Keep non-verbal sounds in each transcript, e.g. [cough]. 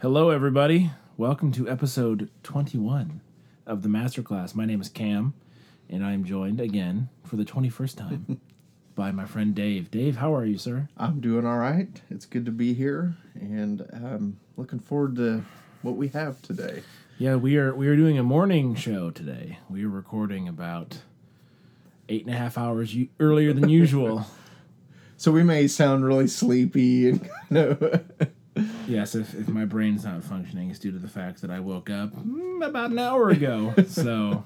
Hello, everybody. Welcome to episode 21 of the Masterclass. My name is Cam, and I am joined again for the 21st time [laughs] by my friend Dave. Dave, how are you, sir? I'm doing all right. It's good to be here, and I'm looking forward to what we have today. Yeah, we are we are doing a morning show today. We are recording about eight and a half hours u- earlier than [laughs] usual. So we may sound really sleepy and [laughs] kind of. Yes, if, if my brain's not functioning, it's due to the fact that I woke up mm, about an hour ago. [laughs] so,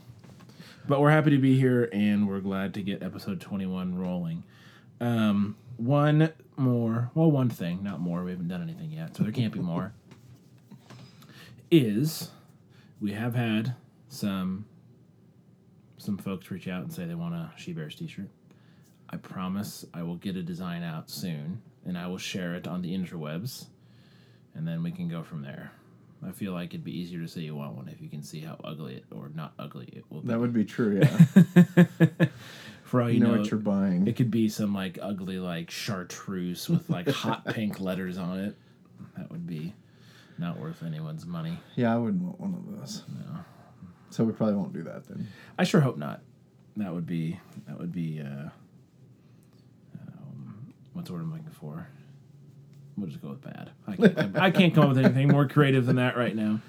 but we're happy to be here, and we're glad to get episode twenty one rolling. Um, one more, well, one thing, not more. We haven't done anything yet, so there can't be more. is we have had some some folks reach out and say they want a She Bears t-shirt. I promise I will get a design out soon and I will share it on the interwebs and then we can go from there. I feel like it'd be easier to say you want one if you can see how ugly it or not ugly it will be. That would be true, yeah. [laughs] For all you, You know know, what you're buying. it could be some like ugly like chartreuse with like [laughs] hot pink letters on it. That would be not worth anyone's money. Yeah, I wouldn't want one of those. No. So we probably won't do that then. I sure hope not. That would be that would be uh, um, what's the word I'm looking for? We'll just go with bad. I [laughs] can't, I can't come up with anything more creative than that right now.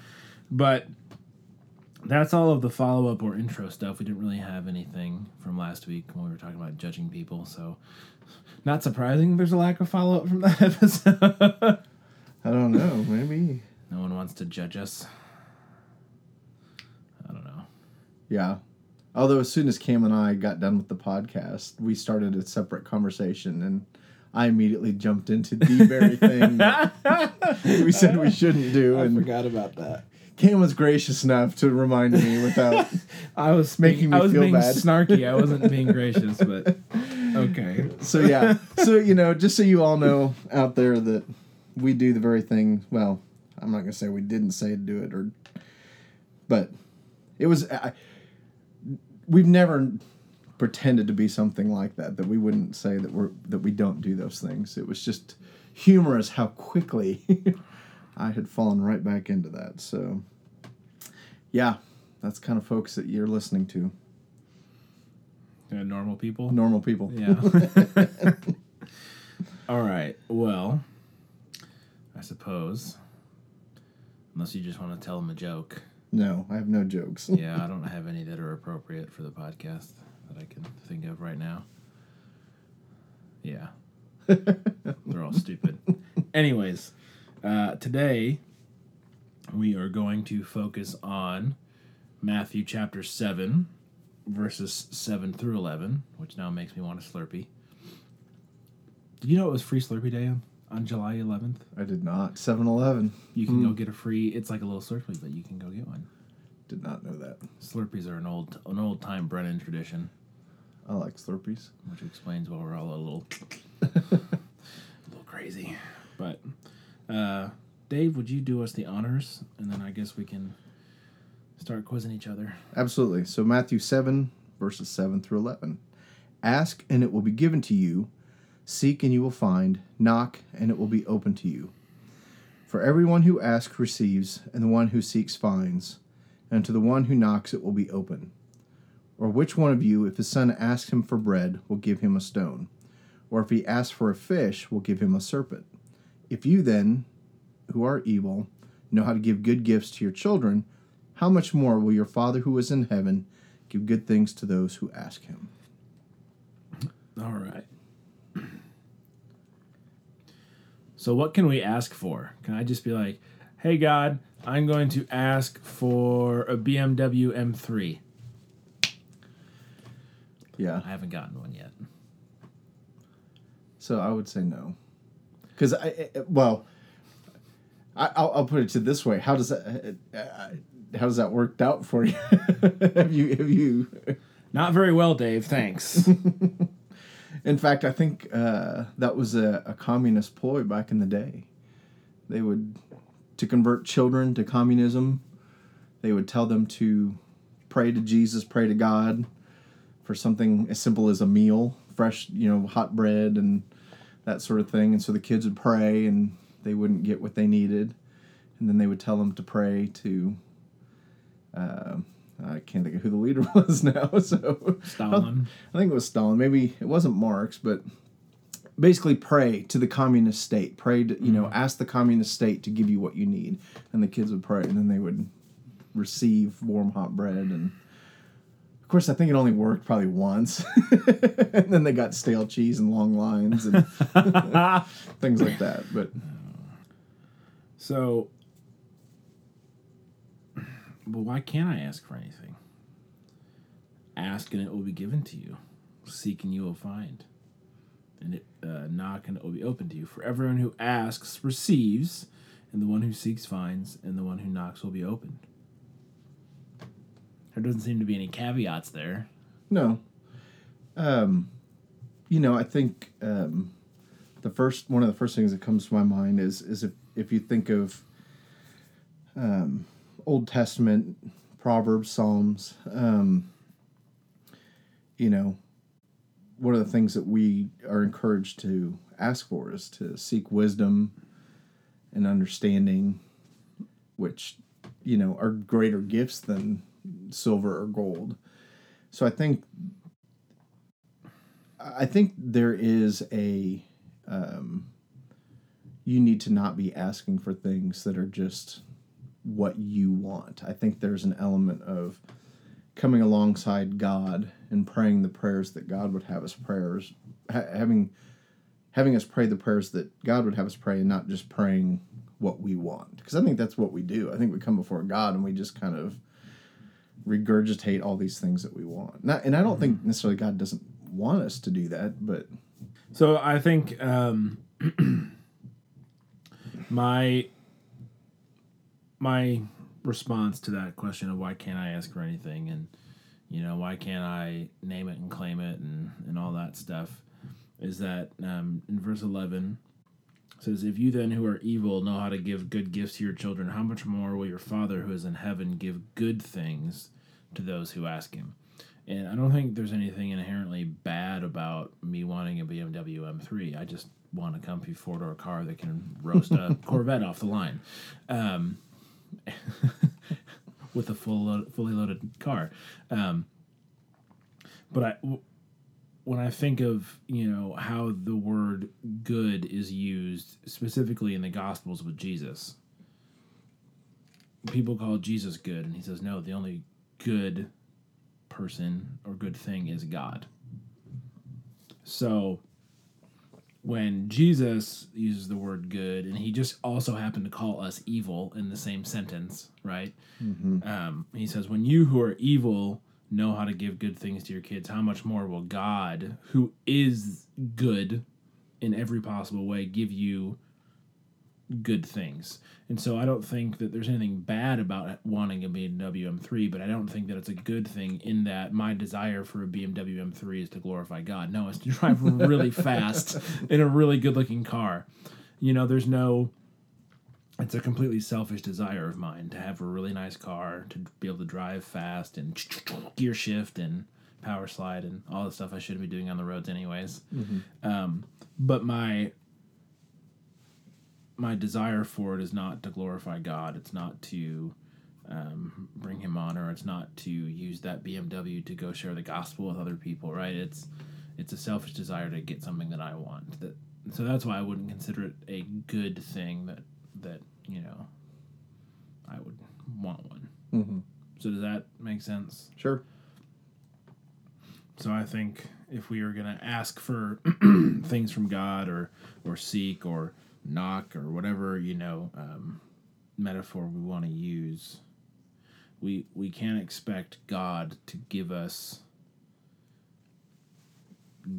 But that's all of the follow up or intro stuff. We didn't really have anything from last week when we were talking about judging people. So, not surprising there's a lack of follow up from that [laughs] episode. I don't know. Maybe. no one wants to judge us. I don't know. Yeah. Although as soon as Cam and I got done with the podcast, we started a separate conversation, and I immediately jumped into the very thing that we said we shouldn't do, and forgot about that. Cam was gracious enough to remind me without. [laughs] I was Making me I was feel being bad. snarky. I wasn't being gracious, but okay. So yeah, so you know, just so you all know out there that we do the very thing. Well, I'm not gonna say we didn't say to do it, or, but it was. I, we've never pretended to be something like that. That we wouldn't say that we're that we don't do those things. It was just humorous how quickly [laughs] I had fallen right back into that. So yeah, that's kind of folks that you're listening to. Uh, normal people. Normal people. Yeah. [laughs] All right. Well, I suppose, unless you just want to tell them a joke. No, I have no jokes. Yeah, I don't [laughs] have any that are appropriate for the podcast that I can think of right now. Yeah. [laughs] They're all stupid. Anyways, uh, today we are going to focus on Matthew chapter 7, verses 7 through 11, which now makes me want a Slurpee. Did you know it was free Slurpee Day on, on July 11th? I did not. 7 Eleven. You can go get a free, it's like a little Slurpee, but you can go get one. Did not know that. Slurpees are an old an old time Brennan tradition, I like Slurpees. which explains why we're all a little [laughs] a little crazy. But uh, Dave, would you do us the honors, and then I guess we can start quizzing each other. Absolutely. So Matthew 7, verses 7 through 11. Ask, and it will be given to you. Seek, and you will find. Knock, and it will be open to you. For everyone who asks receives, and the one who seeks finds. And to the one who knocks it will be open. Or which one of you, if his son asks him for bread, will give him a stone? Or if he asks for a fish, will give him a serpent? If you then, who are evil, know how to give good gifts to your children, how much more will your Father who is in heaven give good things to those who ask him? All right. So what can we ask for? Can I just be like, "Hey God, I'm going to ask for a BMW M3." Yeah. I haven't gotten one yet. So I would say no. Because I, I- well, I, I'll, I'll put it to this way: How does that, uh, uh, how does that worked out for you? [laughs] have you, have you? Not very well, Dave. Thanks. [laughs] In fact, I think uh, that was a, a communist ploy back in the day. They would to convert children to communism. They would tell them to pray to Jesus, pray to God for something as simple as a meal, fresh, you know, hot bread and that sort of thing. And so the kids would pray and they wouldn't get what they needed. and then they would tell them to pray to. Uh, I can't think of who the leader [laughs] was now. [laughs] So Stalin. I think it was Stalin. Maybe it wasn't Marx, but basically pray to the communist state. Pray to, you know, ask the communist state to give you what you need. And the kids would pray and then they would receive warm hot bread and course I think it only worked probably once. [laughs] and then they got stale cheese and long lines and [laughs] things like that. But So, but why can't I ask for anything? Ask and it will be given to you. Seek and you will find. And it, uh, knock and it will be open to you. For everyone who asks receives, and the one who seeks finds, and the one who knocks will be opened. There doesn't seem to be any caveats there. No. Um, you know, I think um, the first one of the first things that comes to my mind is is if if you think of um, Old Testament Proverbs, Psalms, um, you know, one of the things that we are encouraged to ask for is to seek wisdom and understanding, which you know are greater gifts than silver or gold. So I think I think there is a um, you need to not be asking for things that are just what you want. I think there's an element of coming alongside God and praying the prayers that God would have us prayers ha- having having us pray the prayers that God would have us pray and not just praying what we want because I think that's what we do. I think we come before God and we just kind of regurgitate all these things that we want. Not, and I don't think necessarily God doesn't want us to do that, but So I think um, [clears throat] my my response to that question of why can't I ask for anything and you know why can't I name it and claim it and and all that stuff is that um, in verse eleven says if you then who are evil know how to give good gifts to your children how much more will your father who is in heaven give good things to those who ask him and I don't think there's anything inherently bad about me wanting a BMW M3. I just want a comfy four door car that can roast a [laughs] Corvette off the line, um, [laughs] with a full load, fully loaded car. Um, but I, w- when I think of you know how the word good is used specifically in the Gospels with Jesus, people call Jesus good, and he says no, the only good person or good thing is God. So when Jesus uses the word good, and he just also happened to call us evil in the same sentence, right? Um, he says, When you who are evil know how to give good things to your kids, how much more will God, who is good in every possible way, give you good things. And so I don't think that there's anything bad about wanting a BMW M3, but I don't think that it's a good thing in that my desire for a BMW M3 is to glorify God. No, it's to drive [laughs] really fast in a really good looking car. You know, there's no it's a completely selfish desire of mine to have a really nice car, to be able to drive fast and [tsk] gear shift and power slide and all the stuff I shouldn't be doing on the roads anyways. Um, but my my desire for it is not to glorify God. It's not to um, bring Him honor. It's not to use that BMW to go share the gospel with other people. Right? It's it's a selfish desire to get something that I want. That so that's why I wouldn't consider it a good thing that that you know I would want one. mm-hmm. So does that make sense? sure. So I think if we are going to ask for [clears throat] things from God or or seek or knock or whatever you know um, metaphor we want to use, we we can't expect God to give us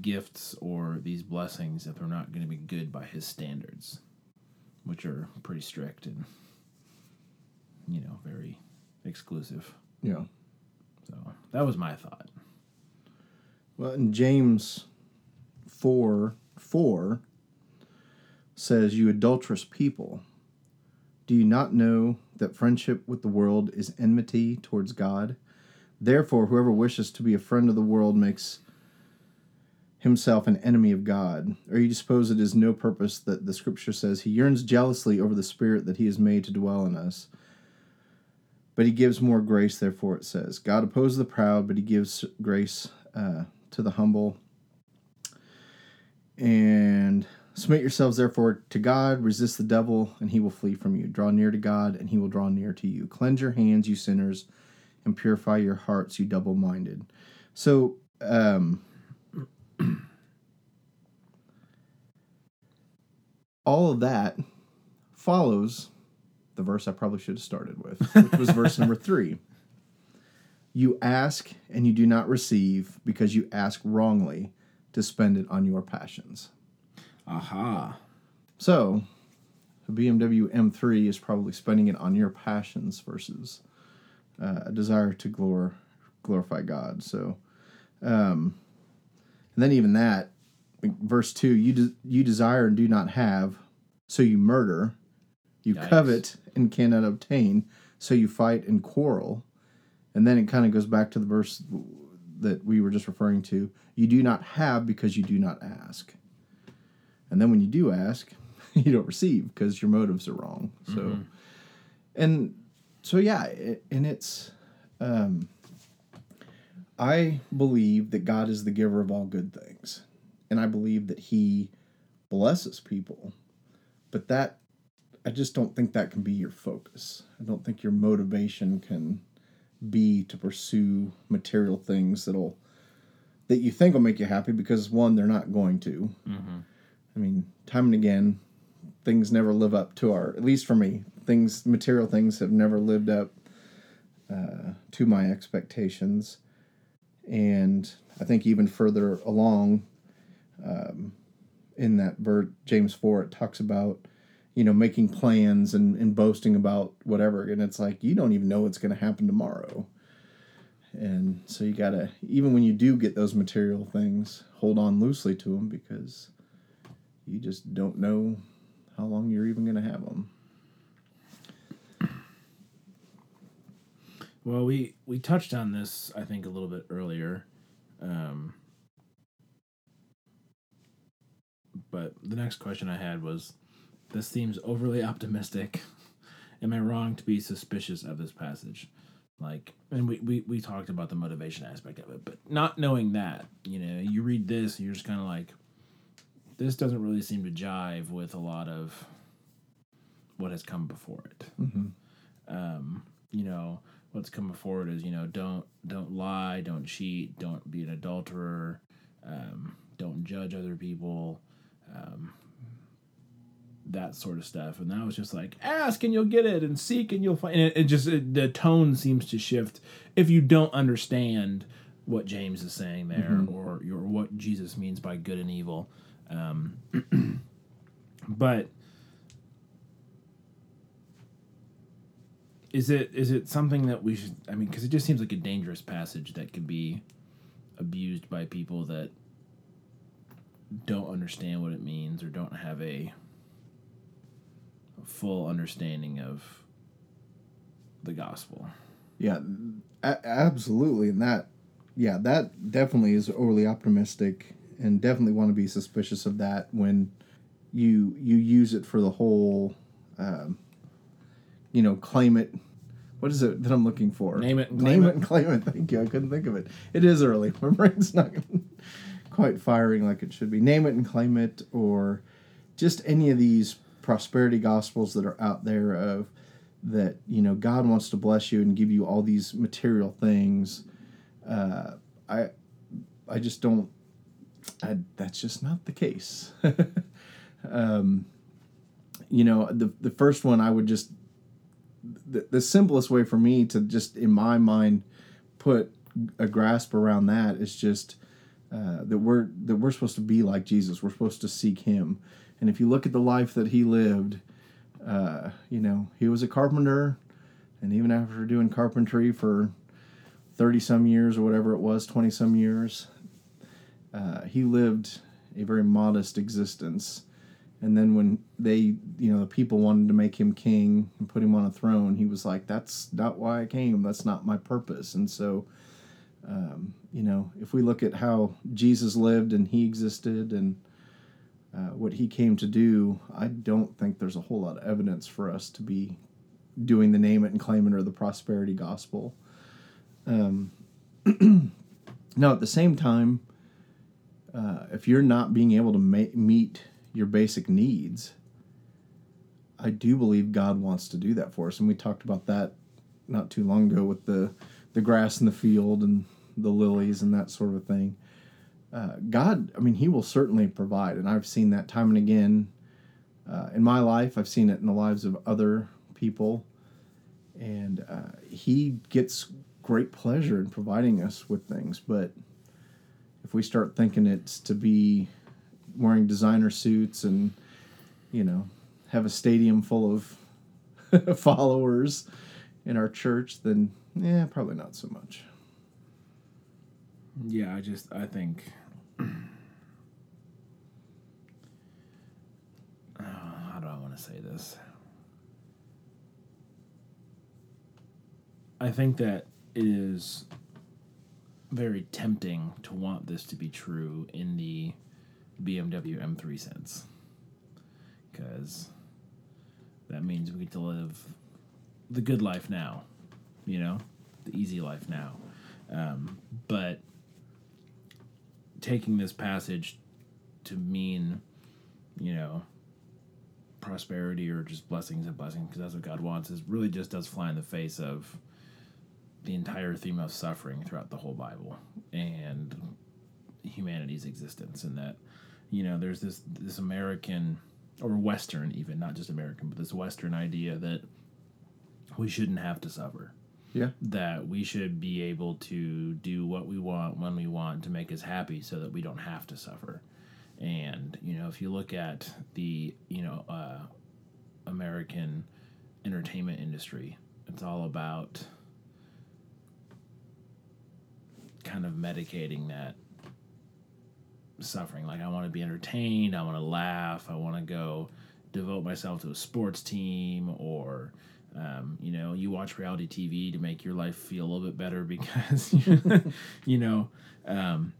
gifts or these blessings if they're not going to be good by His standards, which are pretty strict and you know very exclusive. Yeah. So that was my thought. Well, in James 4 4 says, You adulterous people, do you not know that friendship with the world is enmity towards God? Therefore, whoever wishes to be a friend of the world makes himself an enemy of God? Or you suppose it is no purpose that the scripture says he yearns jealously over the spirit that he has made to dwell in us? But he gives more grace, therefore it says. God opposes the proud, but he gives grace uh, to the humble. And submit yourselves, therefore, to God, resist the devil, and he will flee from you. Draw near to God, and he will draw near to you. Cleanse your hands, you sinners, and purify your hearts, you double minded. So, um, all of that follows the verse I probably should have started with, [laughs] which was verse number three. You ask and you do not receive because you ask wrongly to spend it on your passions. Aha. So, a BMW M3 is probably spending it on your passions versus uh, a desire to glor- glorify God. So, um, and then even that, verse two, you de- you desire and do not have, so you murder. You Yikes. covet and cannot obtain, so you fight and quarrel. And then it kind of goes back to the verse that we were just referring to. You do not have because you do not ask. And then when you do ask, [laughs] you don't receive because your motives are wrong. So, and so yeah, it, and it's, um, I believe that God is the giver of all good things, and I believe that He blesses people, but that I just don't think that can be your focus. I don't think your motivation can be to pursue material things that'll that you think will make you happy because one they're not going to. I mean, time and again, things never live up to our. At least for me, things material things have never lived up uh, to my expectations, and I think even further along, um, in that ver- James four, it talks about you know making plans and, and boasting about whatever, and it's like you don't even know what's going to happen tomorrow. And so you gotta, even when you do get those material things, hold on loosely to them because you just don't know how long you're even going to have them. Well, we we touched on this I think a little bit earlier, um, but the next question I had was, this seems overly optimistic. Am I wrong to be suspicious of this passage? Like, and we, we, we talked about the motivation aspect of it, but not knowing that, you know, you read this and you're just kind of like, this doesn't really seem to jive with a lot of what has come before it Mm-hmm. um, you know what's coming forward is you know don't don't lie don't cheat don't be an adulterer um, don't judge other people um, that sort of stuff. And that was just like ask and you'll get it and seek and you'll find and it, it just it, the tone seems to shift if you don't understand what james is saying there or or what jesus means by good and evil. Um, [clears throat] but is it is it something that we should i mean because it just seems like a dangerous passage that could be abused by people that don't understand what it means or don't have a, full understanding of the gospel Yeah, a- absolutely. And that, yeah, that definitely is overly optimistic and definitely want to be suspicious of that when you you use it for the whole, um, you know, claim it. What is it that I'm looking for? Name it and Name claim it and claim it. [laughs] Thank you. I couldn't think of it. It is early. [laughs] My brain's not quite firing like it should be. Name it and claim it, or just any of these prosperity gospels that are out there of that you know God wants to bless you and give you all these material things. Uh, I I just don't. I, that's just not the case. [laughs] um, you know, the the first one I would just the, the simplest way for me to just in my mind put a grasp around that is just uh, that we're that we're supposed to be like Jesus. We're supposed to seek Him, and if you look at the life that He lived, uh, you know, He was a carpenter, and even after doing carpentry for thirty some years or whatever it was, twenty some years, uh, he lived a very modest existence. And then when they, you know, the people wanted to make him king and put him on a throne, he was like, "That's not why I came. That's not my purpose." And so, Um, you know, if we look at how Jesus lived and he existed and uh, what he came to do, I don't think there's a whole lot of evidence for us to be doing the name it and claim it or the prosperity gospel. Um, [clears throat] now, at the same time, uh, if you're not being able to ma- meet your basic needs, I do believe God wants to do that for us, and we talked about that not too long ago with the the grass in the field and the lilies and that sort of thing. Uh, God, I mean, He will certainly provide, and I've seen that time and again uh, in my life. I've seen it in the lives of other people, and uh, He gets great pleasure in providing us with things. But if we start thinking it's to be wearing designer suits and you know have a stadium full of [laughs] followers in our church, then yeah, probably not so much. Yeah, I just I think oh, [clears throat] how do I want to say this? I think that it is very tempting to want this to be true in the BMW M3 sense. Because that means we get to live the good life now, you know, the easy life now. Um, but taking this passage to mean, you know, prosperity or just blessings and blessings, because that's what God wants, is really just does fly in the face of the entire theme of suffering throughout the whole Bible and humanity's existence, and that you know there's this this American or Western even not just American, but this Western idea that we shouldn't have to suffer. Yeah. That we should be able to do what we want when we want to make us happy so that we don't have to suffer. And, you know, if you look at the, you know, uh, American entertainment industry, it's all about kind of medicating that suffering. Like, I want to be entertained, I want to laugh, I want to go devote myself to a sports team or. Um, you know, you watch reality TV to make your life feel a little bit better because, [laughs] you know, um,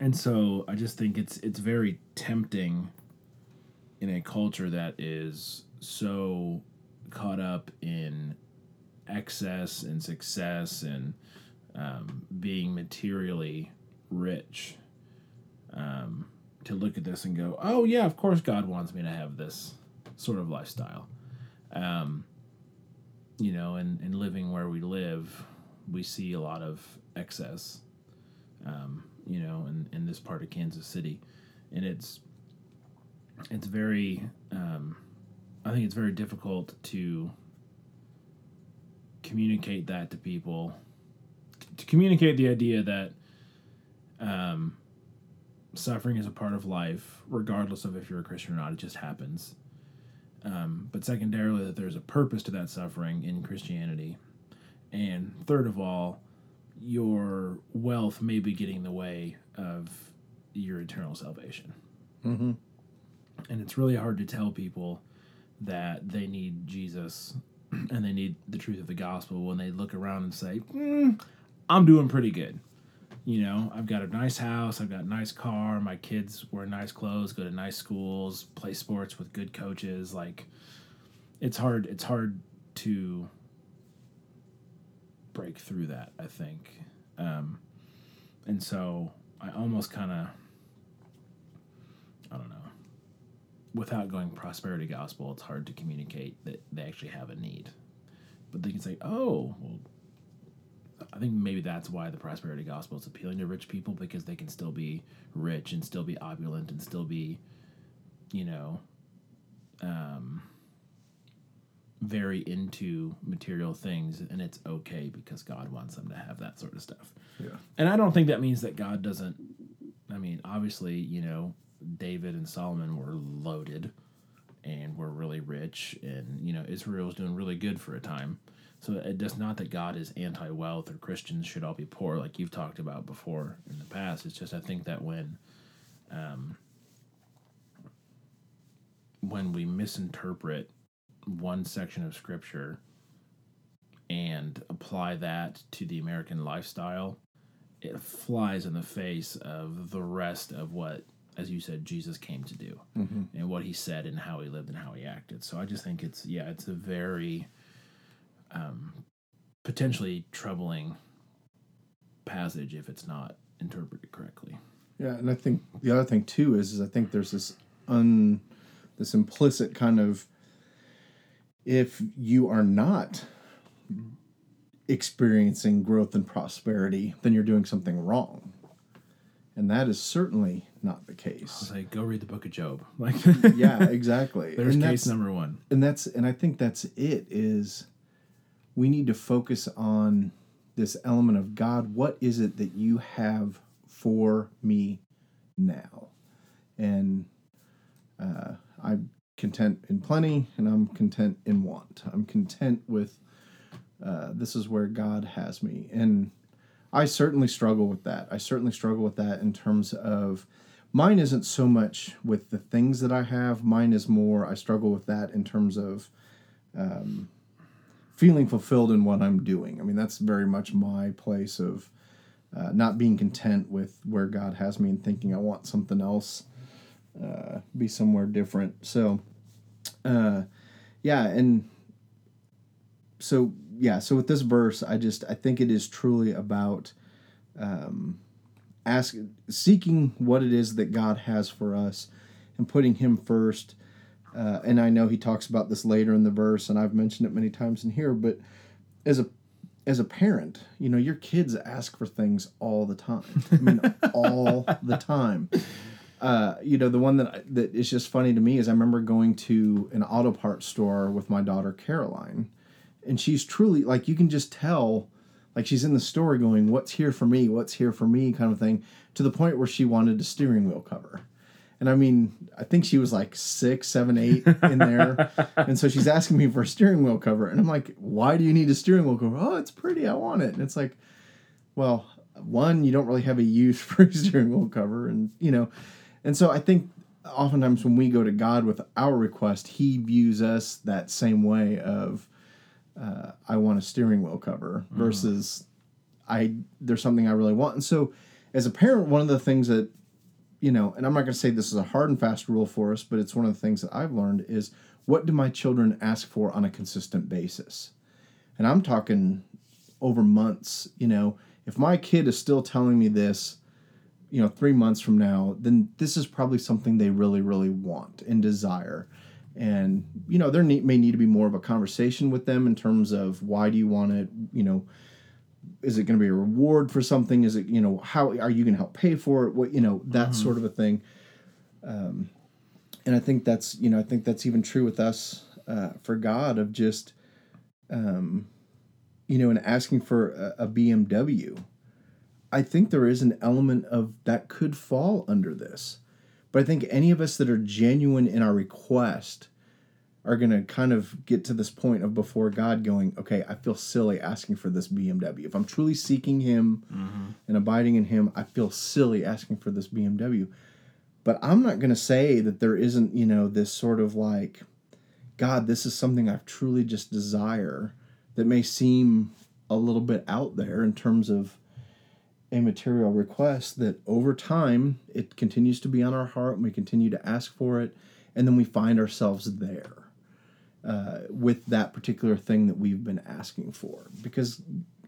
and so I just think it's it's very tempting in a culture that is so caught up in excess and success and um, being materially rich um, to look at this and go, oh, yeah, of course God wants me to have this sort of lifestyle. Um, you know, and, and living where we live, we see a lot of excess, um, you know, in, in this part of Kansas City. And it's, it's very, um, I think it's very difficult to communicate that to people, to communicate the idea that um, suffering is a part of life, regardless of if you're a Christian or not. It just happens. Um, but secondarily, that there's a purpose to that suffering in Christianity. And third of all, your wealth may be getting in the way of your eternal salvation. Mm-hmm. And it's really hard to tell people that they need Jesus [clears throat] and they need the truth of the gospel when they look around and say, mm, I'm doing pretty good. You know, I've got a nice house, I've got a nice car, my kids wear nice clothes, go to nice schools, play sports with good coaches. Like, it's hard. It's hard to break through that. I think, um, and so I almost kind of, I don't know. Without going prosperity gospel, it's hard to communicate that they actually have a need. But they can say, "Oh, well, I think maybe that's why the prosperity gospel is appealing to rich people because they can still be rich and still be opulent and still be, you know, um, very into material things, and it's okay because God wants them to have that sort of stuff. Yeah. And I don't think that means that God doesn't. I mean, obviously, you know, David and Solomon were loaded and were really rich, and you know, Israel was doing really good for a time. So it does not that God is anti-wealth or Christians should all be poor, like you've talked about before in the past. It's just I think that when, um, when we misinterpret one section of Scripture and apply that to the American lifestyle, it flies in the face of the rest of what, as you said, Jesus came to do and what he said and how he lived and how he acted. So I just think it's yeah, it's a very um, potentially troubling passage if it's not interpreted correctly. Yeah, and I think the other thing too is, is I think there's this un this implicit kind of if you are not experiencing growth and prosperity, then you're doing something wrong. And that is certainly not the case. like go read the book of Job. Like [laughs] yeah, exactly. there's and case number one. and that's and I think that's it is we need to focus on this element of God, what is it that you have for me now? And uh, I'm content in plenty and I'm content in want. I'm content with uh, this is where God has me. And I certainly struggle with that. I certainly struggle with that in terms of mine isn't so much with the things that I have. Mine is more, I struggle with that in terms of um, feeling fulfilled in what I'm doing. I mean, that's very much my place of uh, not being content with where God has me and thinking I want something else, uh, be somewhere different. So, uh, yeah, and so yeah, so with this verse, I just I think it is truly about um, ask seeking what it is that God has for us and putting Him first. Uh, and I know he talks about this later in the verse, and I've mentioned it many times in here. But as a as a parent, you know, your kids ask for things all the time. I mean, [laughs] all the time. Uh, you know, the one that that is just funny to me is I remember going to an auto parts store with my daughter Caroline, and she's truly like you can just tell, like she's in the store going, "What's here for me? What's here for me?" kind of thing, to the point where she wanted a steering wheel cover. And I mean, I think she was like six, seven, eight in there. [laughs] and so she's asking me for a steering wheel cover. And I'm like, why do you need a steering wheel cover? Oh, it's pretty. I want it. And it's like, well, one, you don't really have a use [laughs] for a steering wheel cover. And, you know, and so I think oftentimes when we go to God with our request, He views us that same way of, uh, I want a steering wheel cover versus I, there's something I really want. And so as a parent, one of the things that you know, and I'm not going to say this is a hard and fast rule for us, but it's one of the things that I've learned is what do my children ask for on a consistent basis? And I'm talking over months, you know, if my kid is still telling me this, you know, three months from now, then this is probably something they really, really want and desire. And, you know, there may need to be more of a conversation with them in terms of why do you want it, you know, is it going to be a reward for something? Is it you know how are you going to help pay for it? What you know that sort of a thing. Um, and i think that's you know i think that's even true with us uh, for god of just um, you know and asking for a, a bmw i think there is an element of that could fall under this. But i think any of us that are genuine in our request are going to kind of get to this point of before God going, okay, I feel silly asking for this BMW. If I'm truly seeking Him mm-hmm. and abiding in Him, I feel silly asking for this BMW. But I'm not going to say that there isn't, you know, this sort of like, God, this is something I truly just desire that may seem a little bit out there in terms of a material request that over time it continues to be on our heart and we continue to ask for it and then we find ourselves there uh, with that particular thing that we've been asking for. Because,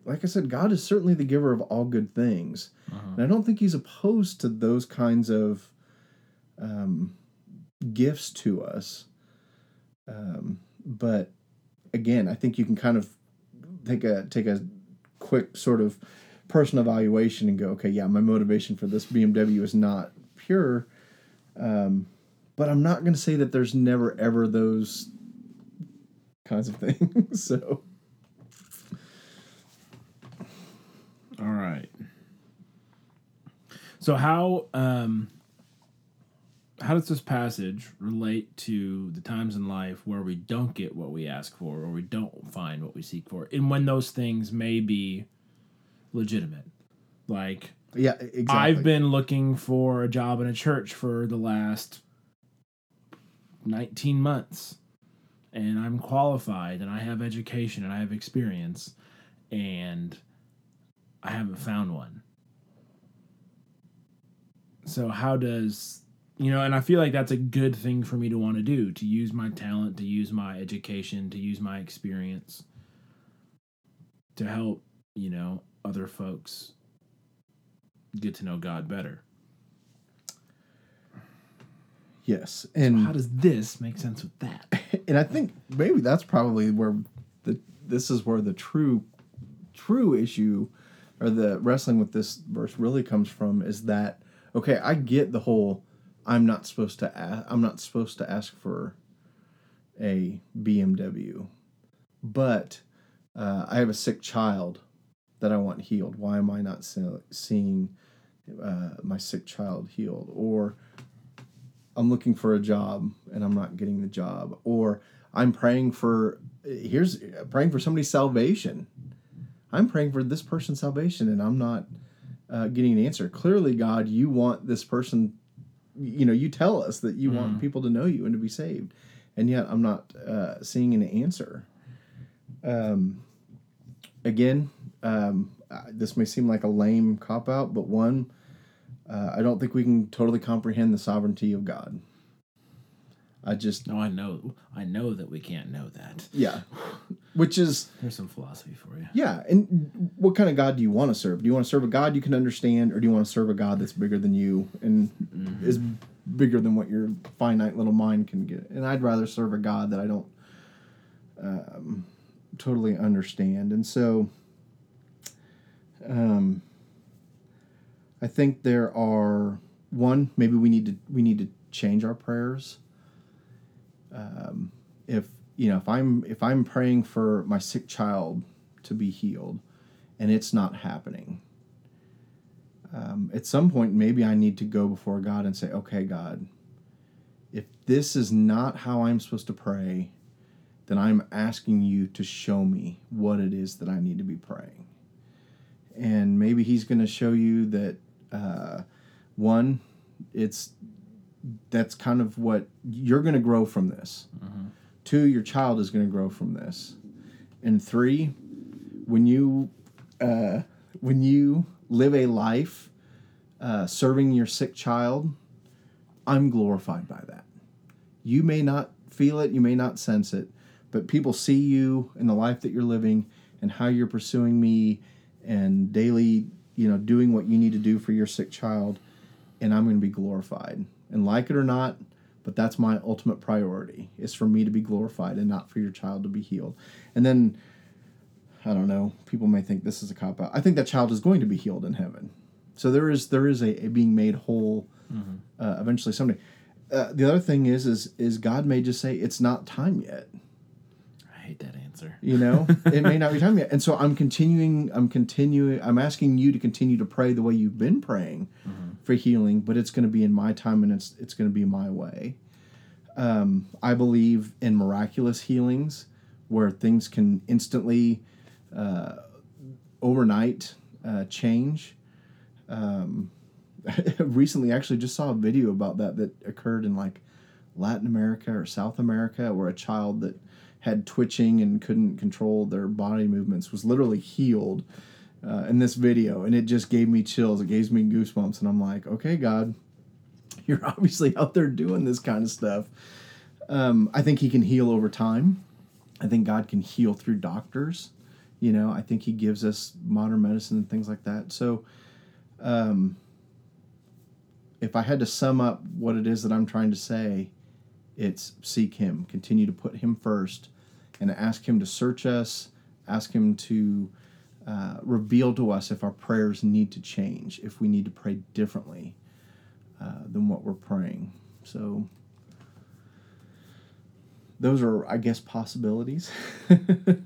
like I said, God is certainly the giver of all good things. And I don't think He's opposed to those kinds of um, gifts to us. Um, but again, I think you can kind of take a take a quick sort of personal evaluation and go, okay, yeah, my motivation for this BMW is not pure. Um, but I'm not going to say that there's never ever those kinds of [laughs] things. so All right. So how um how does this passage relate to the times in life where we don't get what we ask for or we don't find what we seek for and when those things may be legitimate like yeah, exactly. i've been looking for a job in a church for the last 19 months and i'm qualified and i have education and i have experience and i haven't found one. So how does you know and i feel like that's a good thing for me to want to do to use my talent to use my education to use my experience to help you know other folks get to know god better Yes, and so how does this make sense with that [laughs] and I think maybe that's probably where the this is where the true true issue or the wrestling with this verse really comes from is that okay, I get the whole I'm not supposed to ask, I'm not supposed to ask for a BMW, but uh, I have a sick child that I want healed. Why am I not seeing uh, my sick child healed? Or I'm looking for a job and I'm not getting the job, or I'm praying for here's praying for somebody's salvation. I'm praying for this person's salvation and I'm not uh, getting an answer. Clearly, God, you want this person. You know, you tell us that you mm. want people to know you and to be saved, and yet I'm not uh, seeing an answer. Um, again, um, this may seem like a lame cop out, but one uh, I don't think we can totally comprehend the sovereignty of God. I just no, I know, I know that we can't know that. Yeah, which is there's some philosophy for you. Yeah, and what kind of God do you want to serve? Do you want to serve a God you can understand, or do you want to serve a God that's bigger than you and mm-hmm. is bigger than what your finite little mind can get? And I'd rather serve a God that I don't um, totally understand, and so. Um, I think there are one maybe we need to we need to change our prayers. Um, if you know if I'm if I'm praying for my sick child to be healed, and it's not happening. Um, at some point, maybe I need to go before God and say, "Okay, God, if this is not how I'm supposed to pray, then I'm asking you to show me what it is that I need to be praying." And maybe He's going to show you that uh, one, it's that's kind of what you're going to grow from this. Mm-hmm. Two, your child is going to grow from this, and three, when you uh, when you live a life uh, serving your sick child, I'm glorified by that. You may not feel it, you may not sense it, but people see you in the life that you're living and how you're pursuing me and daily you know, doing what you need to do for your sick child, and I'm going to be glorified. And like it or not, but that's my ultimate priority is for me to be glorified and not for your child to be healed. And then I don't know, people may think this is a cop out. I think that child is going to be healed in heaven. So there is there is a, a being made whole mm-hmm. uh, eventually someday. Uh, the other thing is is is God may just say it's not time yet. I hate that answer. You know, [laughs] it may not be time yet. And so I'm continuing, I'm continuing, I'm asking you to continue to pray the way you've been praying mm-hmm. for healing, but it's going to be in my time and it's, it's going to be my way. Um, I believe in miraculous healings where things can instantly, uh, overnight, uh, change. Um, [laughs] recently actually just saw a video about that that occurred in like Latin America or South America where a child that had twitching and couldn't control their body movements was literally healed uh, in this video. And it just gave me chills. It gave me goosebumps. And i'm like okay god [laughs] you're obviously out there doing this kind of stuff. Um, i think he can heal over time. I think god can heal through doctors. You know i think he gives us modern medicine and things like that. So um, if i had to sum up what it is that i'm trying to say it's seek him. Continue to put him first and ask him to search us ask him to uh, reveal to us if our prayers need to change if we need to pray differently uh, than what we're praying so those are i guess possibilities [laughs] because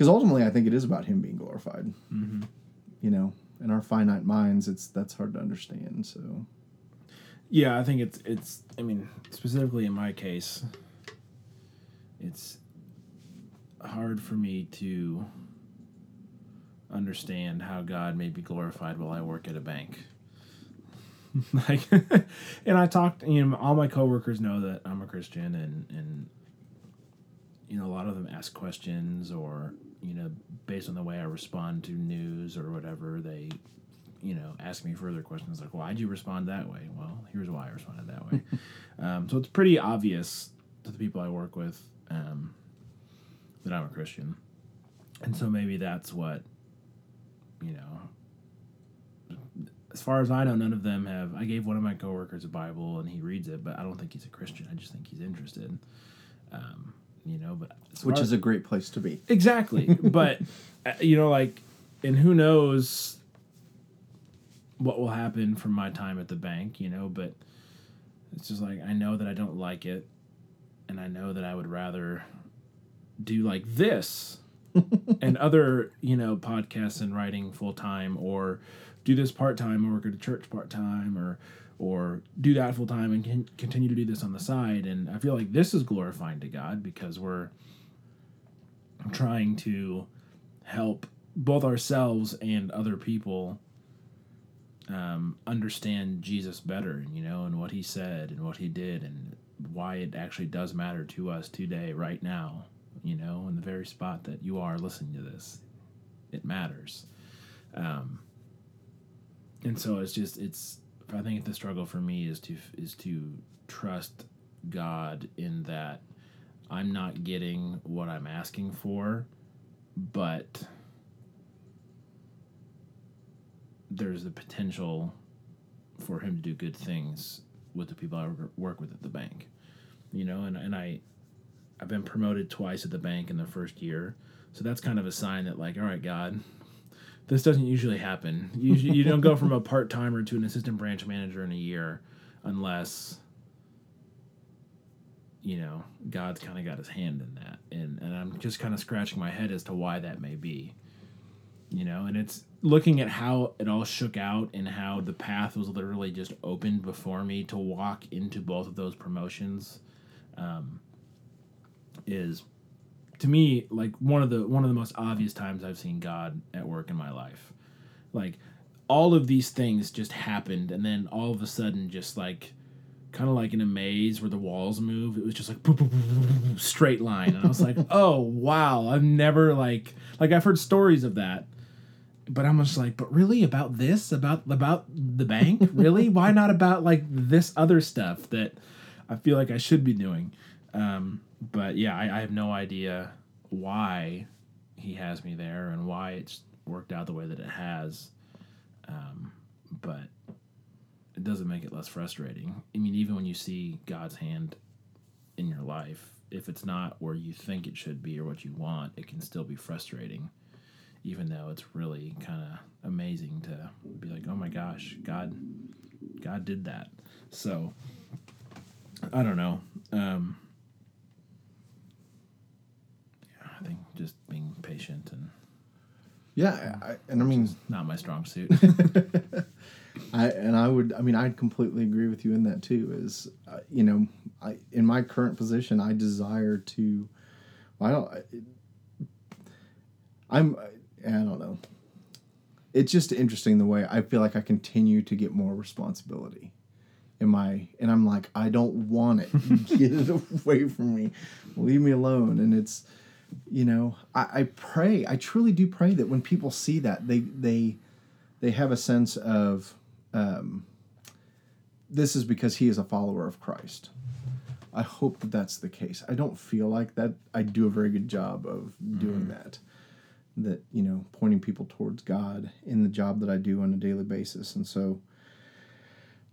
ultimately i think it is about him being glorified mm-hmm. you know in our finite minds it's that's hard to understand so yeah, I think it's it's. I mean, specifically in my case, it's hard for me to understand how God may be glorified while I work at a bank. [laughs] like, and I talked. You know, all my coworkers know that I'm a Christian, and and you know, a lot of them ask questions, or you know, based on the way I respond to news or whatever, they you know, ask me further questions like, why'd you respond that way? Well, here's why I responded that way. [laughs] um, so it's pretty obvious to the people I work with um, that I'm a Christian. And so maybe that's what, you know, as far as I know, none of them have. I gave one of my coworkers a Bible and he reads it, but I don't think he's a Christian. I just think he's interested. Um, you know, but which is a great place to be. Exactly, [laughs] but uh, you know, like, and who knows what will happen from my time at the bank, you know, but it's just like I know that I don't like it, and I know that I would rather do like this [laughs] and other, you know, podcasts and writing full time, or do this part time, or work at a church part time, or or do that full time and can continue to do this on the side. And I feel like this is glorifying to God because we're trying to help both ourselves and other people um, understand Jesus better, you know, and what he said and what he did and why it actually does matter to us today, right now, you know, in the very spot that you are listening to this. It matters. Um, and so it's just, it's, I think the struggle for me is to is to trust God in that I'm not getting what I'm asking for, but there's the potential for him to do good things with the people I work with at the bank. You know, and, and I I've been promoted twice at the bank in the first year. So that's kind of a sign that like, all right, God, this doesn't usually happen. You, you don't go from a part timer to an assistant branch manager in a year unless you know God's kind of got his hand in that, and and I'm just kind of scratching my head as to why that may be. You know, and it's looking at how it all shook out and how the path was literally just opened before me to walk into both of those promotions. Um, is to me like one of the one of the most obvious times I've seen God at work in my life. Like all of these things just happened and then all of a sudden just like kind of like in a maze where the walls move it was just like straight line. And i was like [laughs] oh wow i've never like like i've heard stories of that. But i'm just like but really about this? About about the bank? Really? Why not about like this other stuff that i feel like i should be doing um, but yeah, I, I have no idea why he has me there and why it's worked out the way that it has. Um, but it doesn't make it less frustrating. I mean, even when you see God's hand in your life, if it's not where you think it should be or what you want, it can still be frustrating. Even though it's really kind of amazing to be like, oh my gosh, God, God did that. So I don't know. Um, I think just being patient and yeah, I, and I mean, not my strong suit. [laughs] [laughs] I and I would, I mean, I'd completely agree with you in that too. Is uh, you know, I in my current position, I desire to. Well, I don't. I, I'm. I don't know. It's just interesting the way I feel like I continue to get more responsibility in my and I'm like I don't want it. [laughs] Get it away from me. Leave me alone. And it's you know I, I pray i truly do pray that when people see that they they they have a sense of um, this is because he is a follower of christ i hope that that's the case i don't feel like that i do a very good job of doing mm-hmm. that that you know pointing people towards god in the job that i do on a daily basis and so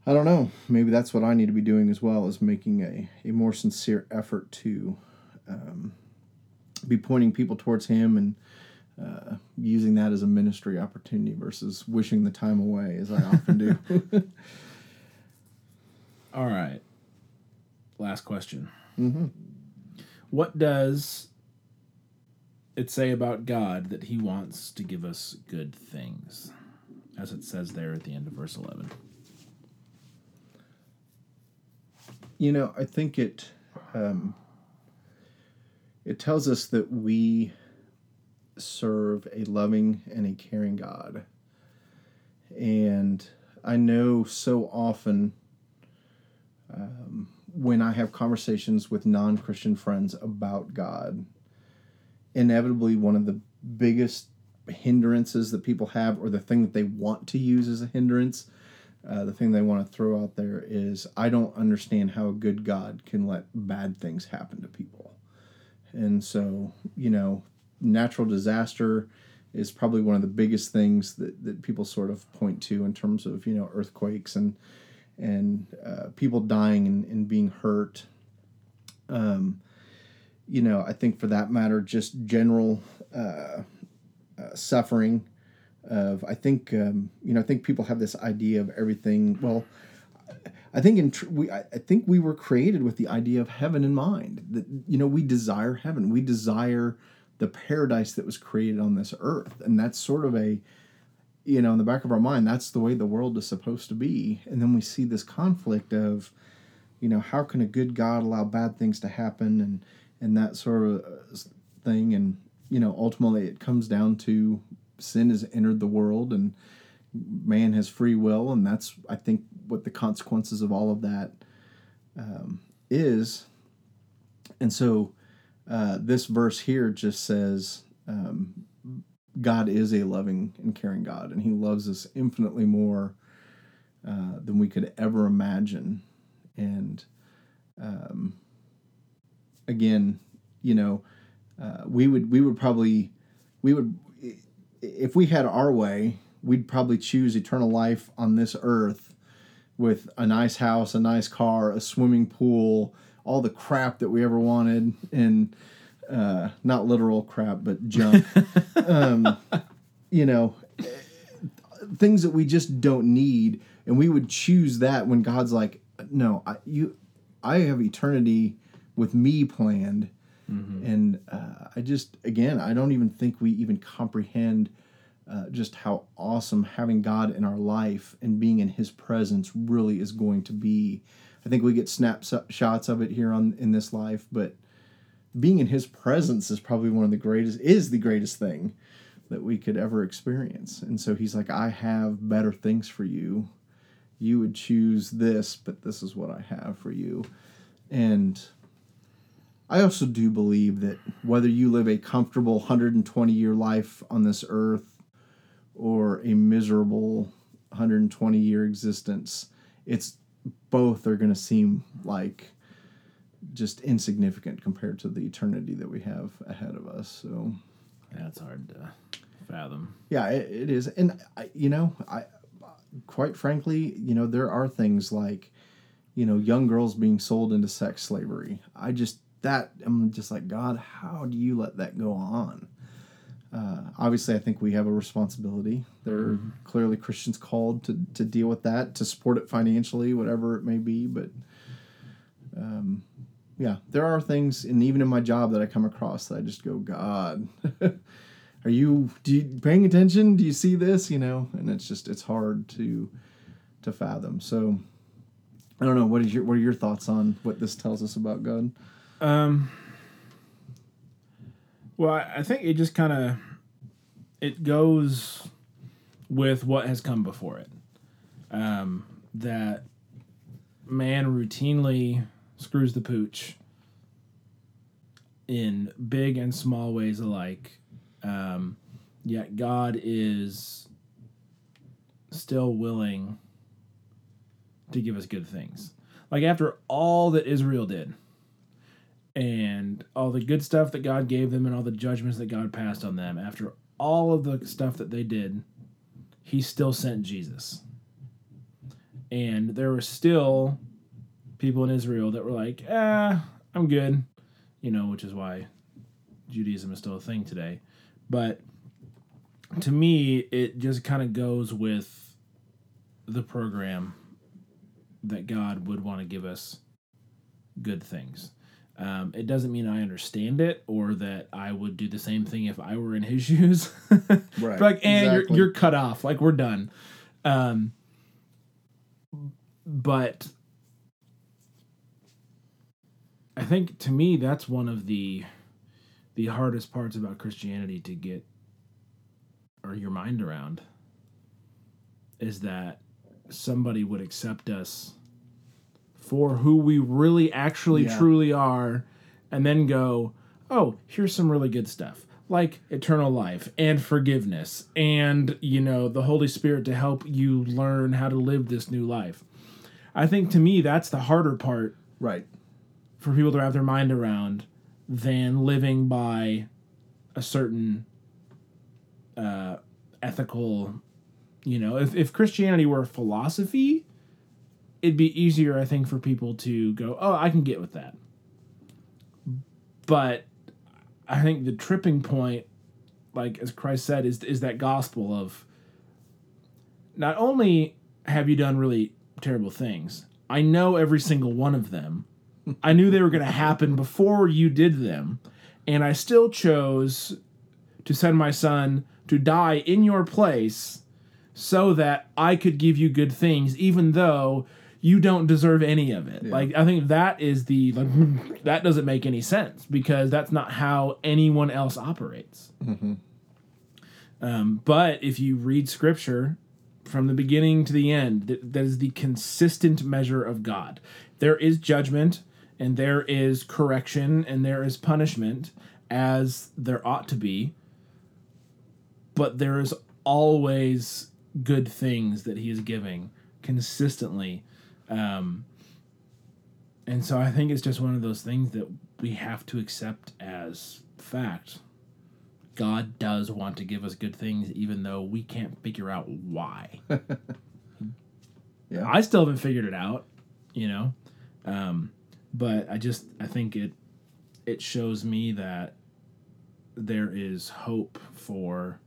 i don't know maybe that's what i need to be doing as well is making a, a more sincere effort to um, be pointing people towards Him and uh, using that as a ministry opportunity versus wishing the time away, as I often do. [laughs] [laughs] All right. Last question. Mm-hmm. What does it say about God that He wants to give us good things, as it says there at the end of verse 11? You know, I think it. Um, it tells us that we serve a loving and a caring God. And I know so often um, when I have conversations with non Christian friends about God, inevitably one of the biggest hindrances that people have or the thing that they want to use as a hindrance. Uh, the thing they want to throw out there is I don't understand how a good God can let bad things happen to people. And so, you know, natural disaster is probably one of the biggest things that, that people sort of point to in terms of, you know, earthquakes and and uh, people dying and, and being hurt. Um, you know, I think for that matter, just general uh, uh, suffering. Of I think um, you know I think people have this idea of everything. Well, I think in tr- we I, think we were created with the idea of heaven in mind. That you know we desire heaven. We desire the paradise that was created on this earth, and that's sort of a you know in the back of our mind that's the way the world is supposed to be. And then we see this conflict of you know how can a good God allow bad things to happen and and that sort of thing and you know ultimately it comes down to sin has entered the world and man has free will. And that's i think what the consequences of all of that um, is. And so uh, this verse here just says um, god is a loving and caring god and he loves us infinitely more uh, than we could ever imagine. And um, again you know uh, we would we would probably we would if we had our way we'd probably choose eternal life on this earth with a nice house a nice car a swimming pool all the crap that we ever wanted and uh, not literal crap but junk. [laughs] Um, you know things that we just don't need. And we would choose that when god's like no I, you i have eternity with me planned Mm-hmm. And uh, I just, again, I don't even think we even comprehend uh, just how awesome having God in our life and being in His presence really is going to be. I think we get snapshots of it here on in this life, but being in His presence is probably one of the greatest, is the greatest thing that we could ever experience. And so He's like, I have better things for you. You would choose this, but this is what I have for you. And I also do believe that whether you live a comfortable 120 year life on this earth or a miserable 120 year existence, it's both are going to seem like just insignificant compared to the eternity that we have ahead of us. So that's hard to fathom. Yeah, it, it is, and I, you know, I quite frankly, you know, there are things like, you know, young girls being sold into sex slavery. I just that I'm just like God, how do you let that go on? Uh, obviously, I think we have a responsibility. There are mm-hmm. clearly Christians called to to deal with that, to support it financially, whatever it may be. But um, yeah, there are things, and even in my job that I come across that I just go, God, [laughs] are you do you paying attention? Do you see this? You know, and it's just it's hard to to fathom. So I don't know. What is your what are your thoughts on what this tells us about God? Um. Well, I think it just kind of it goes with what has come before it. Um, that man routinely screws the pooch in big and small ways alike. Um, yet God is still willing to give us good things. Like after all that Israel did, and all the good stuff that God gave them and all the judgments that God passed on them, after all of the stuff that they did, he still sent Jesus. And there were still people in Israel that were like, ah, I'm good, you know, which is why Judaism is still a thing today. But to me, it just kind of goes with the program that God would want to give us good things. Um, it doesn't mean I understand it or that I would do the same thing if I were in his [laughs] shoes. right. like, and exactly. you're, you're cut off. Like, we're done. Um, but I think to me, that's one of the the hardest parts about Christianity to get or your mind around is that somebody would accept us for who we really actually yeah. truly are and then go, "Oh, here's some really good stuff. like eternal life and forgiveness and you know the holy spirit to help you learn how to live this new life i think to me that's the harder part Right. for people to wrap their mind around than living by a certain uh, ethical you know if, if christianity were a philosophy it'd be easier i think for people to go oh i can get with that. But i think the tripping point like as christ said is is that gospel of not only have you done really terrible things i know every single one of them. I knew they were going to happen before you did them, and I still chose to send my son to die in your place so that I could give you good things, even though you don't deserve any of it. Like I think that is the like, [laughs] that doesn't make any sense because that's not how anyone else operates. Um, but if you read scripture from the beginning to the end, th- that is the consistent measure of God. There is judgment and there is correction and there is punishment as there ought to be, but there is always good things that he is giving consistently. Um, and so I think it's just one of those things that we have to accept as fact. God does want to give us good things, even though we can't figure out why. Yeah. [laughs] I still haven't figured it out, you know. Um, but I just I think it it shows me that there is hope for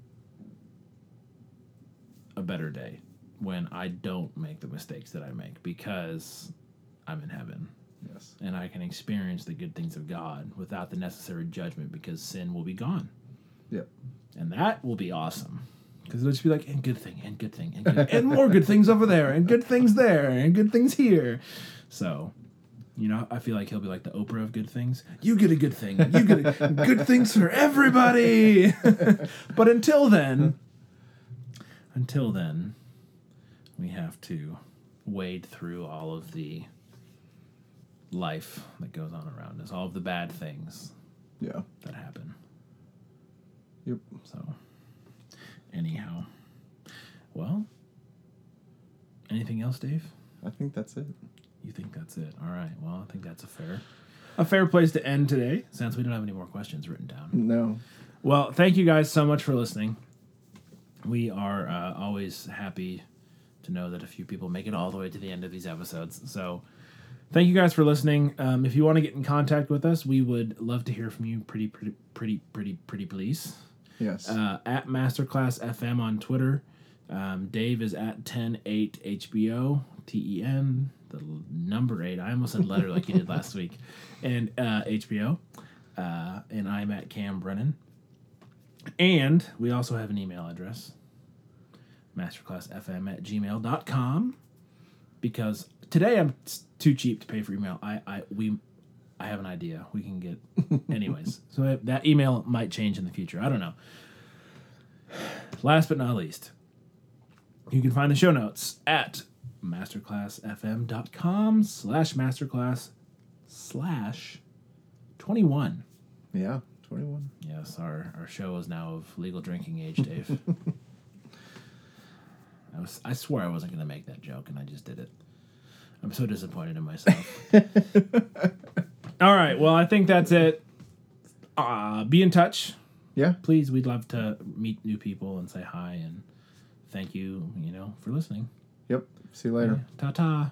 a better day when I don't make the mistakes that I make because I'm in heaven Yes. and I can experience the good things of God without the necessary judgment because sin will be gone. Yep. And that will be awesome. Because it'll just be like, and good thing, and good thing, and, good, and more good [laughs] things over there, and good things there, and good things here. So, you know, I feel like he'll be like the Oprah of good things. You get a good thing. You get a, [laughs] good things for everybody. [laughs] but until then, until then, we have to wade through all of the life that goes on around us, all of the bad things Yeah. that happen. Yep. So, anyhow, well, anything else, Dave? I think that's it. You think that's it? All right. Well, I think that's a fair, a fair place to end today, since we don't have any more questions written down. No. Well, thank you guys so much for listening. We are uh, always happy to know that a few people make it all the way to the end of these episodes. So, thank you guys for listening. Um, if you want to get in contact with us, we would love to hear from you. Pretty, pretty, pretty, pretty, pretty, please. Yes. Uh, at Masterclass FM on Twitter. Um, Dave is at 108HBO, T E N, the number eight. I almost said letter like you did last week. And uh, HBO. Uh, and I'm at Cam Brennan. And we also have an email address masterclassfm at gmail.com because today I'm too cheap to pay for email. I, I we I have an idea. We can get [laughs] anyways. so that email might change in the future. I don't know. Last but not least, you can find the show notes at masterclassfm.com slash masterclass slash 21. yeah. 21. Yes, our, our show is now of legal drinking age, Dave. [laughs] I was I swore I wasn't gonna make that joke and I just did it. I'm so disappointed in myself. [laughs] All right, well I think that's it. Uh, be in touch. Yeah. Please, we'd love to meet new people and say hi and thank you, you know, for listening. Yep. See you later. Ta ta.